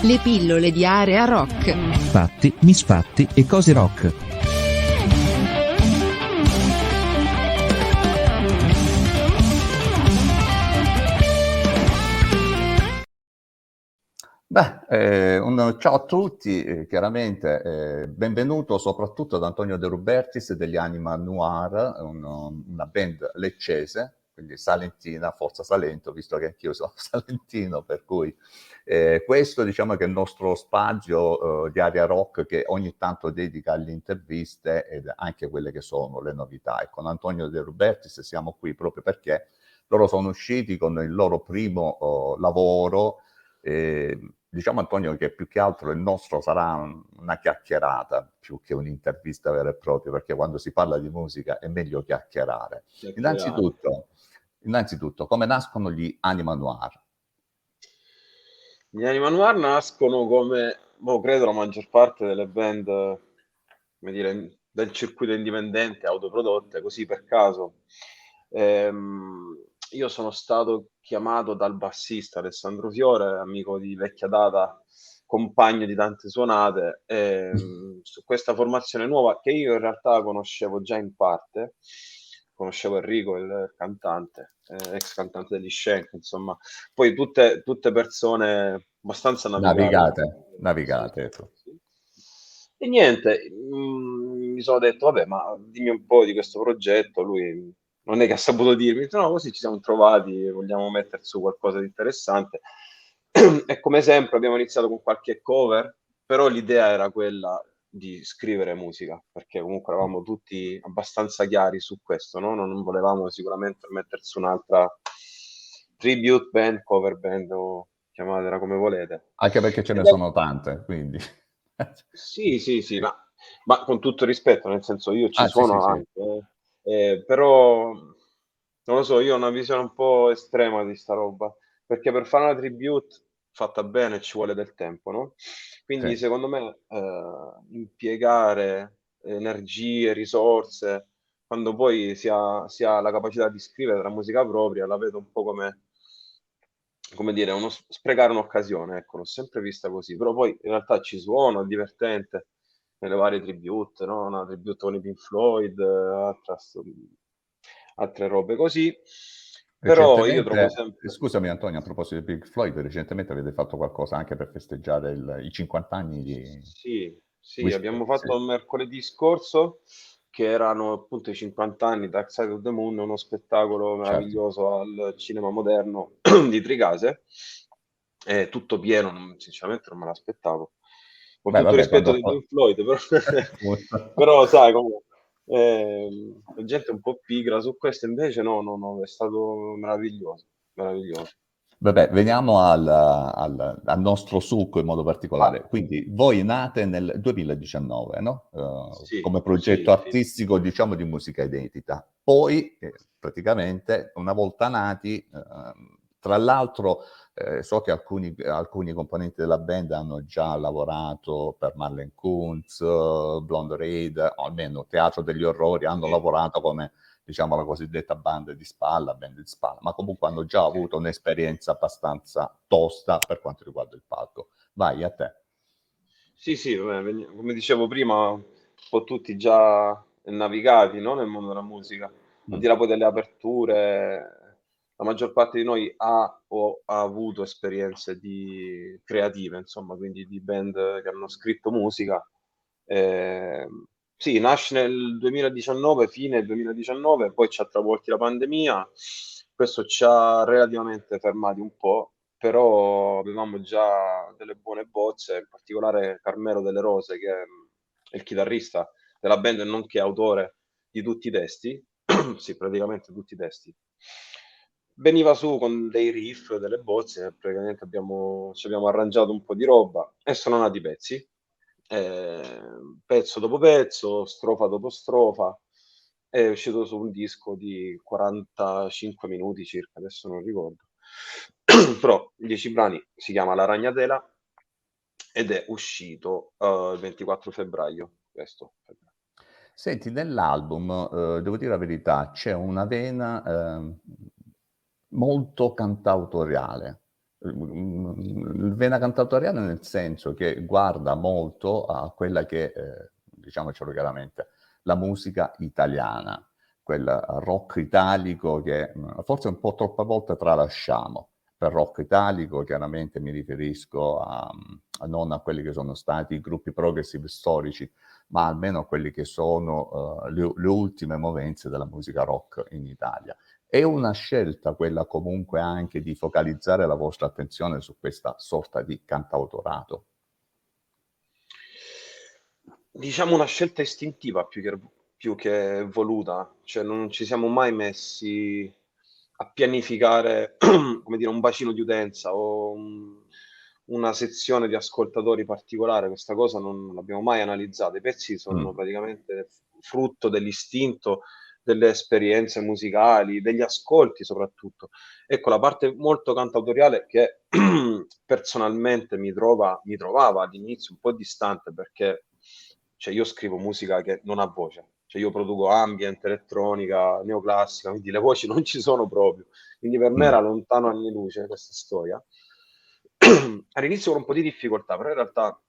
Le pillole di area rock. Fatti, misfatti e cose rock. Beh, eh, un ciao a tutti, eh, chiaramente eh, benvenuto soprattutto ad Antonio De Rubertis degli Anima Noir, un, una band leccese, quindi Salentina, Forza Salento, visto che anch'io sono salentino, per cui eh, questo diciamo che è il nostro spazio eh, di area rock che ogni tanto dedica alle interviste ed anche quelle che sono le novità. E con Antonio De Rubertis siamo qui proprio perché loro sono usciti con il loro primo oh, lavoro. Eh, diciamo Antonio che più che altro il nostro sarà una chiacchierata più che un'intervista vera e propria, perché quando si parla di musica è meglio chiacchierare. chiacchierare. Innanzitutto, innanzitutto, come nascono gli Anima Noir? Gli Anima Noir nascono come, boh, credo, la maggior parte delle band, come dire, del circuito indipendente, autoprodotte, così per caso. Ehm, io sono stato chiamato dal bassista Alessandro Fiore, amico di vecchia data, compagno di tante suonate, ehm, su questa formazione nuova che io in realtà conoscevo già in parte, conoscevo Enrico, il cantante, eh, ex cantante degli Shank, insomma, poi tutte, tutte persone abbastanza navigate. Navigate. Ecco. E niente, mh, mm, mi sono detto, vabbè, ma dimmi un po' di questo progetto, lui non è che ha saputo dirmi, no, così ci siamo trovati, vogliamo mettere su qualcosa di interessante. e come sempre abbiamo iniziato con qualche cover, però l'idea era quella di scrivere musica, perché comunque eravamo tutti abbastanza chiari su questo, no? non volevamo sicuramente mettersi un'altra tribute band, cover band o chiamatela come volete. Anche perché ce ne sono tante, quindi. sì, sì, sì, ma, ma, con tutto rispetto, nel senso io ci ah, suono sì, anche, sì. Eh, però non lo so, io ho una visione un po' estrema di sta roba, perché per fare una tribute fatta bene ci vuole del tempo, no? Quindi sì. secondo me eh, impiegare energie, risorse, quando poi si ha, si ha, la capacità di scrivere la musica propria, la vedo un po' come, come dire, uno, sprecare un'occasione, ecco, l'ho sempre vista così, però poi in realtà ci suono, è divertente, nelle varie tribute, no? Una tribute con i Pink Floyd, altra, altre robe così. Però io trovo sempre... Scusami Antonio, a proposito di Pink Floyd, recentemente avete fatto qualcosa anche per festeggiare il, i 50 anni di... Sì, sì, Wish abbiamo fatto sì. mercoledì scorso, che erano appunto i 50 anni Dark Side of the Moon, uno spettacolo certo. meraviglioso certo. al cinema moderno di Tricase, è tutto pieno, sinceramente non me l'aspettavo. Con Beh, tutto vabbè, rispetto dei Pink Floyd, però, però sai comunque eh, la gente è un po' pigra su questo, invece no, no, no, è stato meraviglioso, meraviglioso. Vabbè, veniamo al, al, al, nostro succo in modo particolare. Quindi voi nate nel 2019, no? Uh, sì, come progetto sì, artistico, sì. diciamo, di musica inedita. Poi, eh, praticamente, una volta nati, eh, tra l'altro, eh, so che alcuni, alcuni, componenti della band hanno già lavorato per Marlene Kunz, Blonde Raid, o almeno Teatro degli Orrori, hanno sì. lavorato come diciamo la cosiddetta band di spalla, band di spalla, ma comunque hanno già avuto un'esperienza abbastanza tosta per quanto riguarda il palco. Vai a te. Sì, sì, come dicevo prima, un po' tutti già navigati no? nel mondo della musica, al mm. di là poi delle aperture, la maggior parte di noi ha o ha avuto esperienze di creative, insomma, quindi di band che hanno scritto musica. Eh, sì, nasce nel 2019, fine 2019, poi ci ha travolti la pandemia, questo ci ha relativamente fermati un po', però avevamo già delle buone bozze, in particolare Carmelo delle Rose, che è il chitarrista della band e nonché autore di tutti i testi, sì, praticamente tutti i testi veniva su con dei riff, delle bozze, praticamente abbiamo, ci abbiamo arrangiato un po' di roba e sono nati pezzi, eh, pezzo dopo pezzo, strofa dopo strofa, è uscito su un disco di 45 minuti circa, adesso non ricordo, però 10 brani, si chiama La Ragnatela ed è uscito uh, il 24 febbraio, questo. Senti, nell'album, eh, devo dire la verità, c'è una vena eh, molto cantautoriale. vena cantatoriale nel senso che guarda molto a quella che, eh, diciamocelo chiaramente, la musica italiana, quel rock italico che mm, forse un po' troppe volte tralasciamo. Per rock italico chiaramente mi riferisco a, a non a quelli che sono stati i gruppi progressive storici, ma almeno a quelli che sono uh, le, le ultime movenze della musica rock in Italia. È una scelta quella comunque anche di focalizzare la vostra attenzione su questa sorta di cantautorato? Diciamo una scelta istintiva più che, più che voluta, cioè non ci siamo mai messi a pianificare come dire, un bacino di utenza o un, una sezione di ascoltatori particolare, questa cosa non l'abbiamo mai analizzata. I pezzi sono mm. praticamente frutto dell'istinto delle esperienze musicali, degli ascolti soprattutto. Ecco, la parte molto cantautoriale che personalmente mi, trova, mi trovava all'inizio un po' distante perché cioè, io scrivo musica che non ha voce, cioè io produco ambient, elettronica, neoclassica, quindi le voci non ci sono proprio. Quindi per me era lontano anni luce questa storia. All'inizio con un po' di difficoltà, però in realtà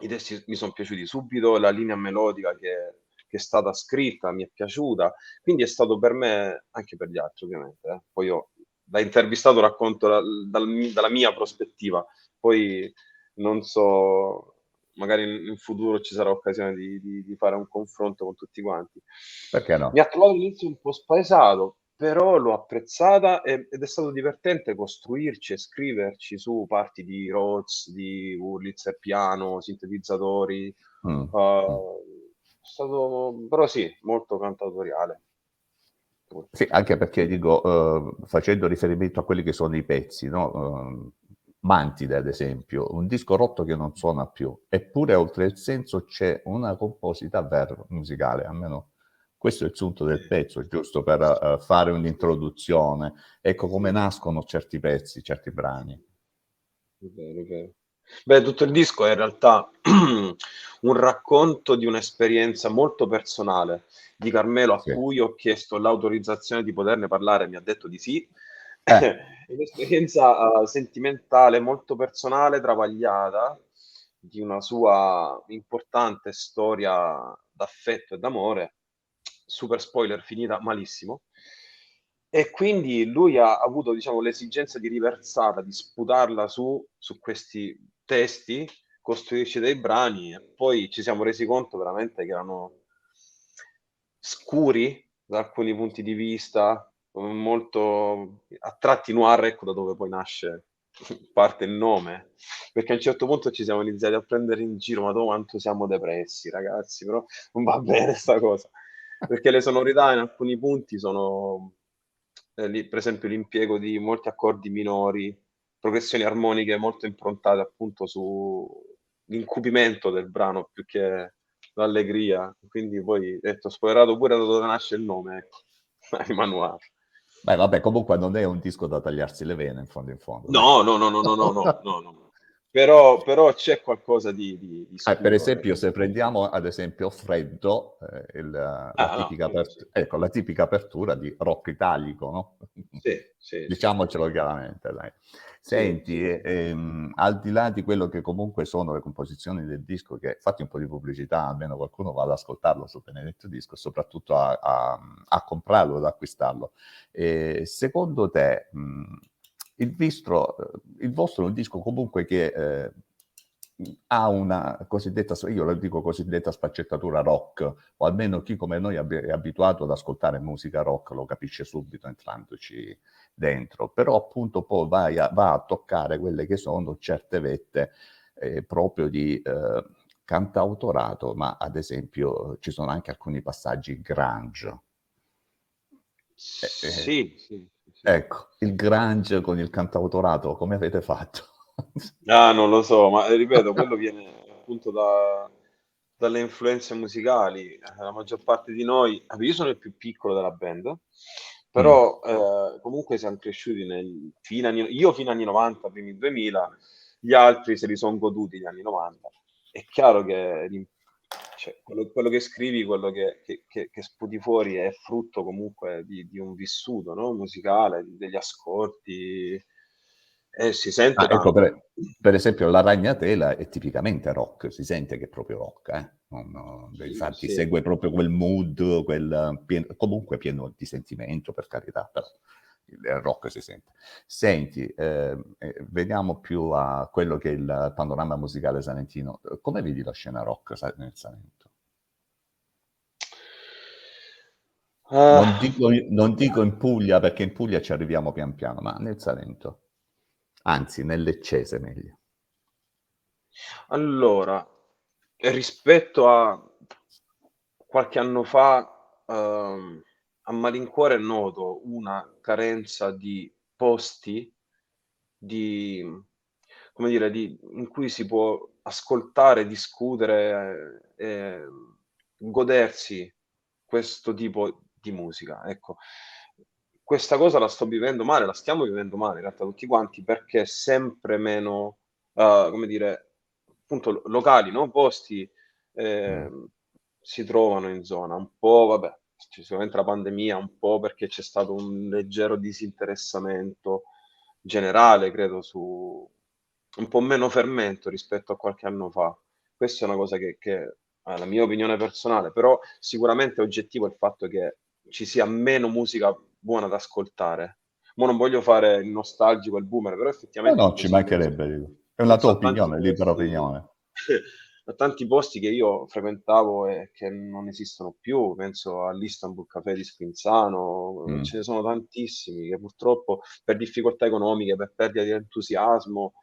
i testi mi sono piaciuti subito, la linea melodica che che è stata scritta, mi è piaciuta, quindi è stato per me, anche per gli altri ovviamente, eh. poi io da intervistato racconto da, dal, dalla mia prospettiva, poi non so, magari in, in futuro ci sarà occasione di, di, di, fare un confronto con tutti quanti. Perché no? Mi ha trovato all'inizio un po' spaesato, però l'ho apprezzata ed è stato divertente costruirci e scriverci su parti di Rhodes, di Wurlitzer piano, sintetizzatori, mm. uh, stato, però sì, molto cantautoriale. Sì, anche perché dico, uh, facendo riferimento a quelli che sono i pezzi, no? Uh, Mantide, ad esempio, un disco rotto che non suona più, eppure oltre il senso c'è una composita ver- musicale, almeno questo è il sunto del pezzo, giusto per uh, fare un'introduzione. Ecco come nascono certi pezzi, certi brani. È vero, è vero. Beh, tutto il disco è in realtà un racconto di un'esperienza molto personale di Carmelo a sì. cui ho chiesto l'autorizzazione di poterne parlare, mi ha detto di sì. Eh. è un'esperienza uh, sentimentale molto personale, travagliata, di una sua importante storia d'affetto e d'amore. Super spoiler, finita malissimo. E quindi lui ha avuto diciamo, l'esigenza di riversarla, di sputarla su, su questi testi, costruirci dei brani e poi ci siamo resi conto veramente che erano scuri da alcuni punti di vista, molto a tratti noir, ecco da dove poi nasce parte il nome, perché a un certo punto ci siamo iniziati a prendere in giro, ma quanto siamo depressi ragazzi, però non va bene sta cosa, perché le sonorità in alcuni punti sono, eh, lì, per esempio l'impiego di molti accordi minori, progressioni armoniche molto improntate appunto sull'incupimento del brano più che l'allegria. Quindi poi, detto, spoilerato pure da dove nasce il nome, ecco, Emanuele. Beh, vabbè, comunque non è un disco da tagliarsi le vene in fondo in fondo. No, no, no, no, no, no, no, no, no. Però, però, c'è qualcosa di... di, di ah, per esempio, se prendiamo ad esempio Freddo, eh, il, la, ah, tipica no, sì. ecco, la tipica apertura di rock italico, no? Sì, sì. Diciamocelo chiaramente, dai. Senti, sì. ehm, al di là di quello che comunque sono le composizioni del disco, che fatti un po' di pubblicità, almeno qualcuno va ad ascoltarlo su Benedetto Disco, soprattutto a, a, a comprarlo, ad acquistarlo. Eh, secondo te... Mh, il, vistro, il vostro è un disco comunque che eh, ha una cosiddetta, io lo dico cosiddetta sfaccettatura rock, o almeno chi come noi è abituato ad ascoltare musica rock lo capisce subito entrandoci dentro, però appunto poi va a, va a toccare quelle che sono certe vette eh, proprio di eh, cantautorato, ma ad esempio ci sono anche alcuni passaggi grunge. Eh, eh sì, sì. Ecco, il grunge con il cantautorato, come avete fatto? ah, non lo so, ma eh, ripeto, quello viene appunto da, dalle influenze musicali. La maggior parte di noi, io sono il più piccolo della band, però mm. eh, comunque siamo cresciuti nel, fino anni, io fino agli anni 90, primi 2000, gli altri se li sono goduti gli anni 90. È chiaro che cioè, quello, quello, che scrivi, quello che, che, che, che, sputi fuori è frutto comunque di, di un vissuto no? musicale, degli ascolti. E si sente Ah, ecco, per, per esempio, la ragnatela è tipicamente rock, si sente che è proprio rock, eh? Non- non- Sì, infatti sì. segue proprio quel mood, quel pieno- comunque pieno di sentimento, per carità, però il rock si sente. Senti, eh, eh, veniamo più a quello che è il panorama musicale salentino. Come vedi la scena rock nel Salento? Ah, Non dico, non dico in Puglia, perché in Puglia ci arriviamo pian piano, ma nel Salento. Anzi, nel Leccese meglio. allora, rispetto a qualche anno fa, ehm, a malincuore noto una carenza di posti di, come dire, di, in cui si può ascoltare, discutere, eh, godersi questo tipo di musica. Ecco, questa cosa la sto vivendo male, la stiamo vivendo male in realtà tutti quanti perché sempre meno, eh, come dire, appunto lo- locali, no? Posti ehm, si trovano in zona. Un po', vabbè, sicuramente la pandemia, un po' perché c'è stato un leggero disinteressamento generale, credo, su un po' meno fermento rispetto a qualche anno fa. Questa è una cosa che, che è la mia opinione personale, però sicuramente è oggettivo il fatto che ci sia meno musica buona da ascoltare. Ma non voglio fare il nostalgico, il boomer, però No, effettivamente no, è ci mancherebbe. È una tua opinione, libera opinione. A tanti posti che io frequentavo e che non esistono più, penso all'Istanbul Café di Spinzano, Mm. ce ne sono tantissimi che purtroppo per difficoltà economiche, per perdita di entusiasmo,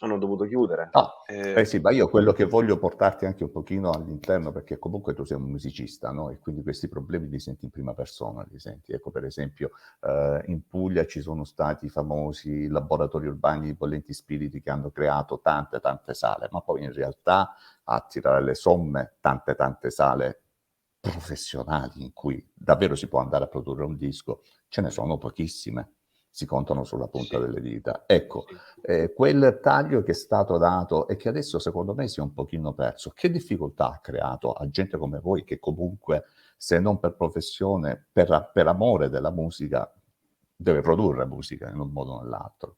hanno dovuto chiudere. No, Eh, eh sì, ma io quello che voglio portarti anche un pochino all'interno, perché comunque tu sei un musicista, no? E quindi questi problemi li senti in prima persona, li senti. Ecco, per esempio, eh, in Puglia ci sono stati i famosi laboratori urbani di Bollenti Spiriti che hanno creato tante, tante sale, ma poi in realtà a tirare le somme, tante, tante sale professionali in cui davvero si può andare a produrre un disco, ce ne sono pochissime, si contano sulla punta sì, delle dita. Ecco, eh, quel taglio che è stato dato e che adesso secondo me si è un pochino perso, che difficoltà ha creato a gente come voi che comunque, se non per professione, per, per amore della musica, deve produrre musica in un modo o nell'altro.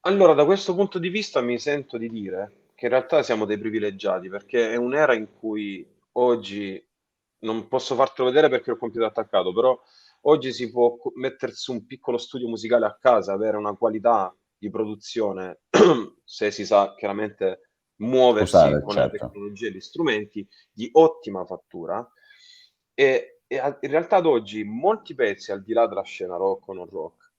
Allora, da questo punto di vista mi sento di dire che in realtà siamo dei privilegiati, perché è un'era in cui oggi non posso fartelo vedere perché ho il computer attaccato, però oggi si può mettersi un piccolo studio musicale a casa, avere una qualità di produzione, se si sa chiaramente muoversi Usare, con la certo. tecnologia e gli strumenti, di ottima fattura. E, e in realtà ad oggi molti pezzi, al di là della scena rock o non rock,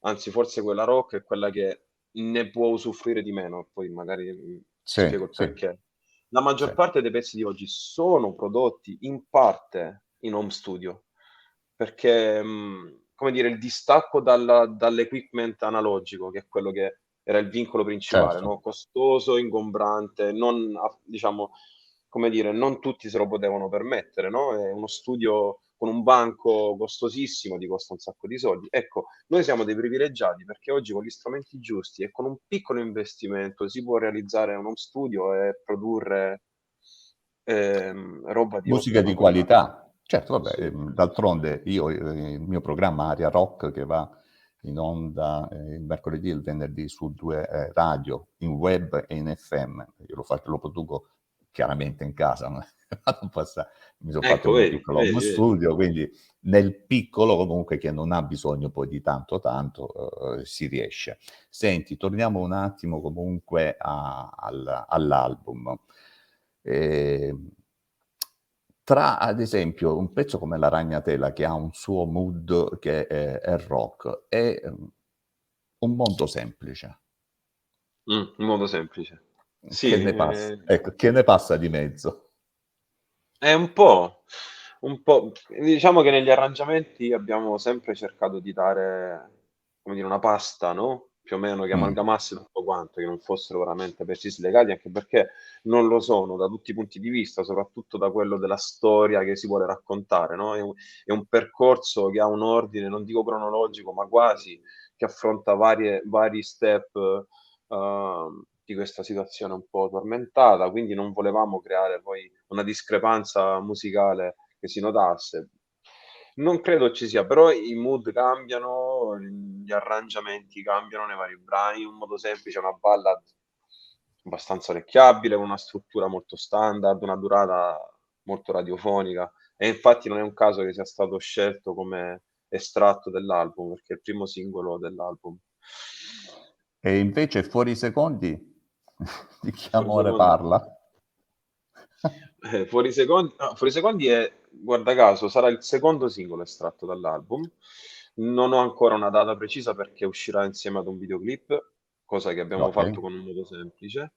anzi forse quella rock è quella che ne può usufruire di meno, poi magari mm, Sì, spiego sì, perché. La maggior sì. parte dei pezzi di oggi sono prodotti in parte in home studio, perché, mh, come dire, il distacco dalla- dall'equipment analogico, che è quello che era il vincolo principale, Certo. no? Costoso, ingombrante, non, diciamo, come dire, non tutti se lo potevano permettere, no? È uno studio con un banco costosissimo, ti costa un sacco di soldi. Ecco, noi siamo dei privilegiati perché oggi con gli strumenti giusti e con un piccolo investimento si può realizzare uno studio e produrre ehm, roba di Musica di qualità. Certo, vabbè, ehm, d'altronde io, eh, il mio programma Aria Rock che va in onda eh, il mercoledì e il venerdì su due eh, radio, in web e in FM, io lo, faccio, lo produco chiaramente in casa? Ma non possa- mi sono fatto Ecco, mio vedi, piccolo vedi, home vedi. studio, quindi nel piccolo comunque che non ha bisogno poi di tanto tanto eh, si riesce. Senti, torniamo un attimo comunque a- al- all'album. Eh, tra ad esempio un pezzo come La Ragnatela che ha un suo mood che è, è rock e ehm, un mondo semplice. Mm, in modo semplice. Che Sì, ne passa? eh, Ecco, che ne passa di mezzo? È un po', un po', diciamo che negli arrangiamenti abbiamo sempre cercato di dare, come dire, una pasta, no? Più o meno che Mm, amalgamasse tutto quanto, che non fossero veramente pezzi slegati, anche perché non lo sono da tutti i punti di vista, soprattutto da quello della storia che si vuole raccontare, no? È un, è un percorso che ha un ordine, non dico cronologico, ma quasi, che affronta varie, vari step eh, di questa situazione un po' tormentata, quindi non volevamo creare poi una discrepanza musicale che si notasse. Non credo ci sia, però i mood cambiano, gli arrangiamenti cambiano nei vari brani, in un modo semplice, una ballad abbastanza orecchiabile, con una struttura molto standard, una durata molto radiofonica e infatti non è un caso che sia stato scelto come estratto dell'album, perché è il primo singolo dell'album. E invece fuori secondi di che amore parla? Eh, fuori, secondi, no, fuori secondi è, guarda caso, sarà il secondo singolo estratto dall'album. Non ho ancora una data precisa perché uscirà insieme ad un videoclip, cosa che abbiamo okay. fatto con un modo semplice.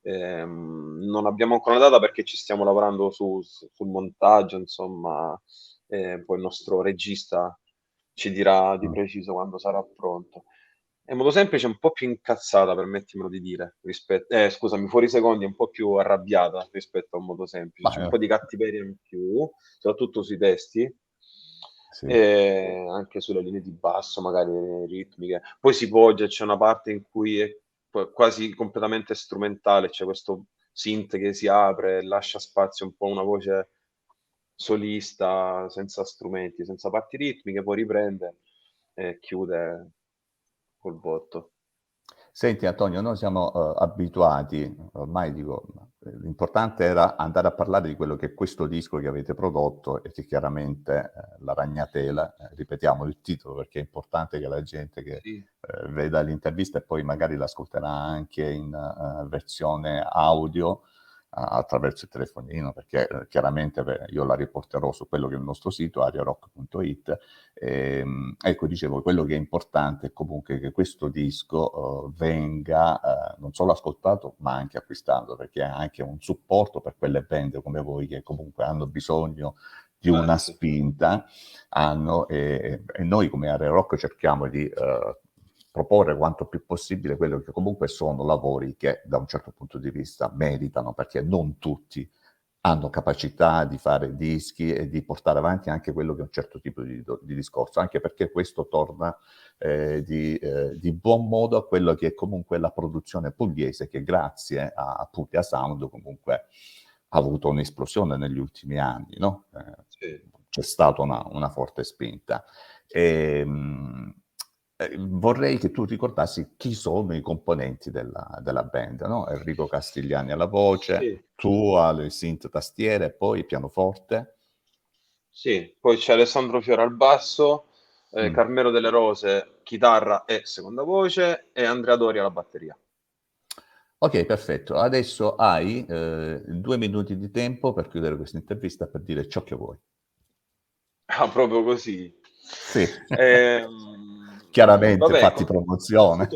Eh, non abbiamo ancora una data perché ci stiamo lavorando su, sul montaggio, insomma, eh, poi il nostro regista ci dirà di mm. preciso quando sarà pronto. È in modo semplice un po' più incazzata, permettimelo di dire, rispetto, eh, scusami, fuori secondi un po' più arrabbiata rispetto a un modo semplice, C'è un po' di cattiveria in più, soprattutto sui testi, sì. e anche sulle linee di basso, magari ritmiche. Poi si poggia, c'è una parte in cui è quasi completamente strumentale, c'è questo synth che si apre, lascia spazio un po' a una voce solista, senza strumenti, senza parti ritmiche, poi riprende e chiude col botto. Senti Antonio, noi siamo uh, abituati, ormai dico, l'importante era andare a parlare di quello che è questo disco che avete prodotto e che chiaramente eh, La Ragnatela, eh, ripetiamo il titolo perché è importante che la gente che sì. eh, veda l'intervista e poi magari l'ascolterà anche in uh, versione audio, attraverso il telefonino, perché eh, chiaramente io la riporterò su quello che è il nostro sito, ariarock.it. E, ehm, ecco, dicevo, quello che è importante è comunque che questo disco uh, venga uh, non solo ascoltato, ma anche acquistato, perché è anche un supporto per quelle band come voi che comunque hanno bisogno di una spinta, hanno, e, e noi come Area Rock cerchiamo di uh, proporre quanto più possibile quello che comunque sono lavori che da un certo punto di vista meritano, perché non tutti hanno capacità di fare dischi e di portare avanti anche quello che è un certo tipo di, di discorso, anche perché questo torna eh, di, eh, di, buon modo a quello che è comunque la produzione pugliese che grazie a, a Puglia Sound comunque ha avuto un'esplosione negli ultimi anni, no? eh, sì. C'è stata una, una forte spinta. E, ehm, mh, eh, vorrei che tu ricordassi chi sono i componenti della, della band, no? Enrico Castigliani alla voce, sì. tu alle synth tastiere, e poi pianoforte. Sì, poi c'è Alessandro Fiore al basso, eh, mm. Carmelo delle Rose, chitarra e seconda voce, e Andrea Dori alla batteria. Ok, perfetto. Adesso hai eh, due minuti di tempo per chiudere questa intervista per dire ciò che vuoi. Ah, proprio così. Sì. Eh, chiaramente vabbè, fatti promozione.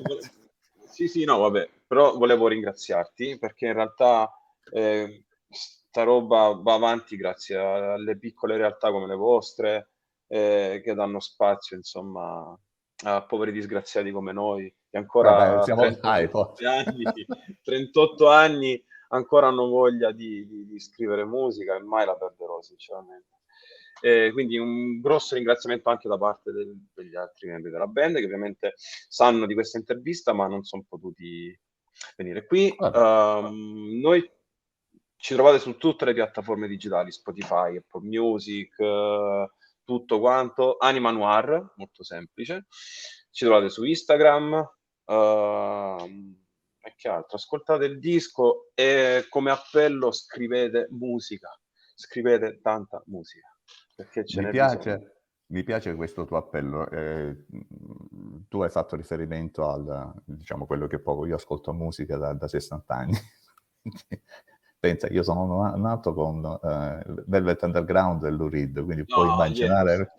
Sì, sì, no, vabbè, però volevo ringraziarti perché in realtà eh, sta roba va avanti grazie alle piccole realtà come le vostre eh, che danno spazio, insomma, a poveri disgraziati come noi che ancora vabbè, siamo... 38, anni, 38 anni ancora hanno voglia di, di, di scrivere musica e mai la perderò sinceramente. Eh, quindi un grosso ringraziamento anche da parte del, degli altri membri della band che ovviamente sanno di questa intervista ma non sono potuti venire qui. Um, noi ci trovate su tutte le piattaforme digitali, Spotify, Apple Music, uh, tutto quanto. Anima Noir, molto semplice. Ci trovate su Instagram. Uh, e che altro? Ascoltate il disco e come appello scrivete musica. Scrivete tanta musica. Perché ce mi, piace, mi piace questo tuo appello. Eh, tu hai fatto riferimento al, diciamo, quello che poco io ascolto musica da, da 60 anni. Pensa, io sono nato con eh, Velvet Underground e Lou Reed, quindi no, puoi, immaginare,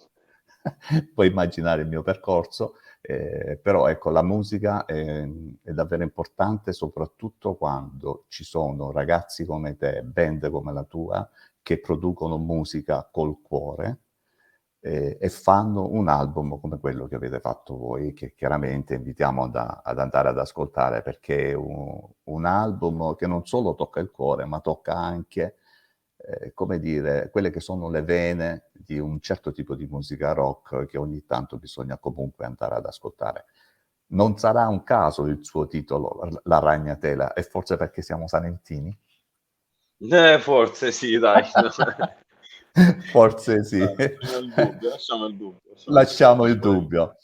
yes. puoi immaginare il mio percorso. Eh, però ecco, la musica è, è, davvero importante soprattutto quando ci sono ragazzi come te, band come la tua, che producono musica col cuore eh, e fanno un album come quello che avete fatto voi, che chiaramente invitiamo ad, ad andare ad ascoltare perché è un, un, album che non solo tocca il cuore, ma tocca anche, eh, come dire, quelle che sono le vene di un certo tipo di musica rock che ogni tanto bisogna comunque andare ad ascoltare. Non sarà un caso il suo titolo, La ragnatela, e forse perché siamo salentini? Eh, forse sì, dai. Forse sì. Lasciamo il dubbio. Lasciamo il dubbio.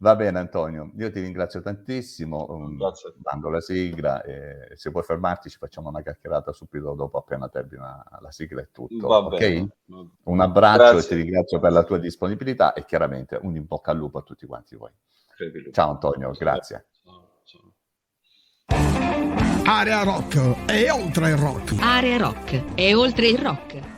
Va bene Antonio, io ti ringrazio tantissimo, um, Grazie. dando la sigla e se puoi fermarti ci facciamo una chiacchierata subito dopo appena termina la sigla e tutto. Va ok? bene. Un abbraccio Grazie. e ti ringrazio per la tua disponibilità e chiaramente un in bocca al lupo a tutti quanti voi. Ciao Antonio, grazie. Area rock e oltre il rock. Area rock. E oltre il rock.